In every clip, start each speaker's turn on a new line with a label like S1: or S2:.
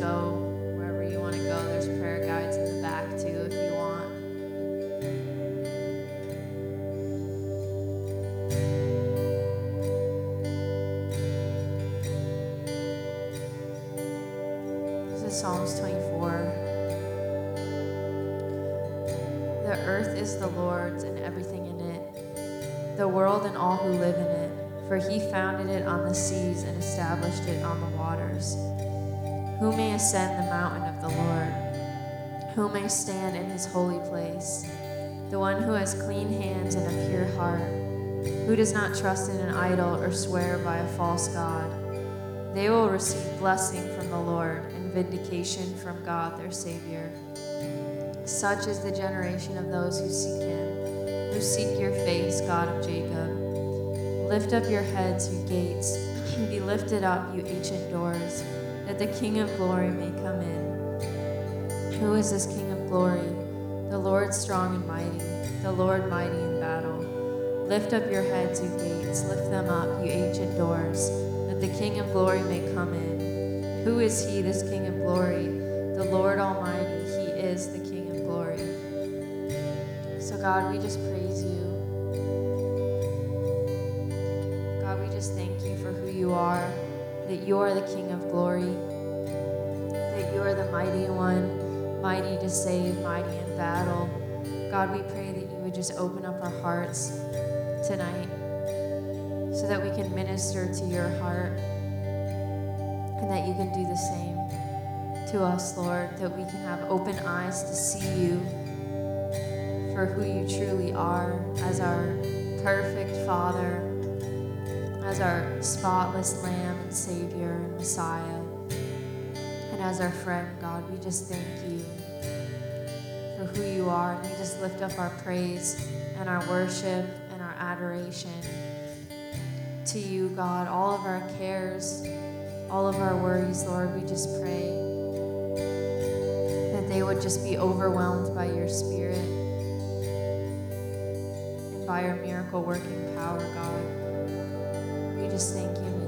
S1: go wherever you want to go. There's prayer guides in the back too if you want. This is Psalms 24. The earth is the Lord's and everything in it, the world and all who live in it, for he founded it on the seas and established it on the waters. Who may ascend the mountain of the Lord? Who may stand in his holy place? The one who has clean hands and a pure heart, who does not trust in an idol or swear by a false God. They will receive blessing from the Lord and vindication from God their Savior. Such is the generation of those who seek him, who seek your face, God of Jacob. Lift up your heads, you gates, be lifted up, you ancient doors, the King of glory may come in. Who is this King of glory? The Lord strong and mighty, the Lord mighty in battle. Lift up your heads, you gates, lift them up, you ancient doors, that the King of glory may come in. Who is he, this King of glory? The Lord Almighty, he is the King of glory. So, God, we just praise mighty one, mighty to save, mighty in battle. God, we pray that you would just open up our hearts tonight so that we can minister to your heart and that you can do the same to us, Lord, that we can have open eyes to see you for who you truly are as our perfect Father, as our spotless Lamb and Savior and Messiah, and as our friend, God. We just thank you for who you are, and we just lift up our praise and our worship and our adoration to you, God. All of our cares, all of our worries, Lord, we just pray that they would just be overwhelmed by your Spirit and by your miracle working power, God. We just thank you.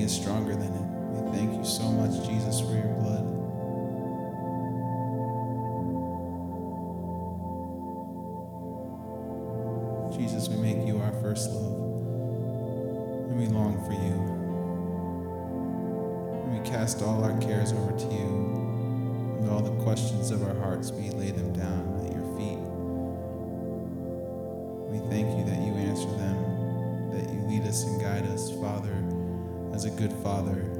S2: nothing is stronger than it. We thank you so much, Jesus, for your blood. Jesus, we make you our first love, and we long for you. And we cast all our cares over to you, and all the questions of our hearts, we lay them down at your feet. We thank you that you answer them, that you lead us and guide us, Father as a good father.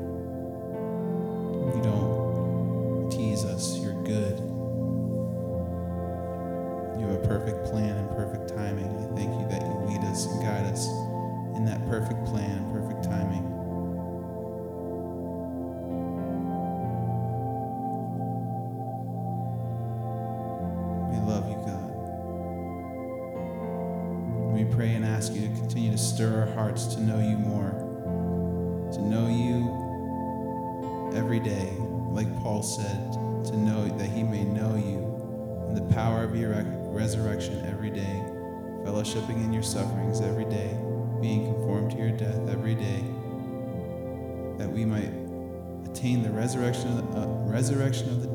S2: fellowshipping in your sufferings every day, being conformed to your death every day, that we might attain the resurrection of the, uh, resurrection of the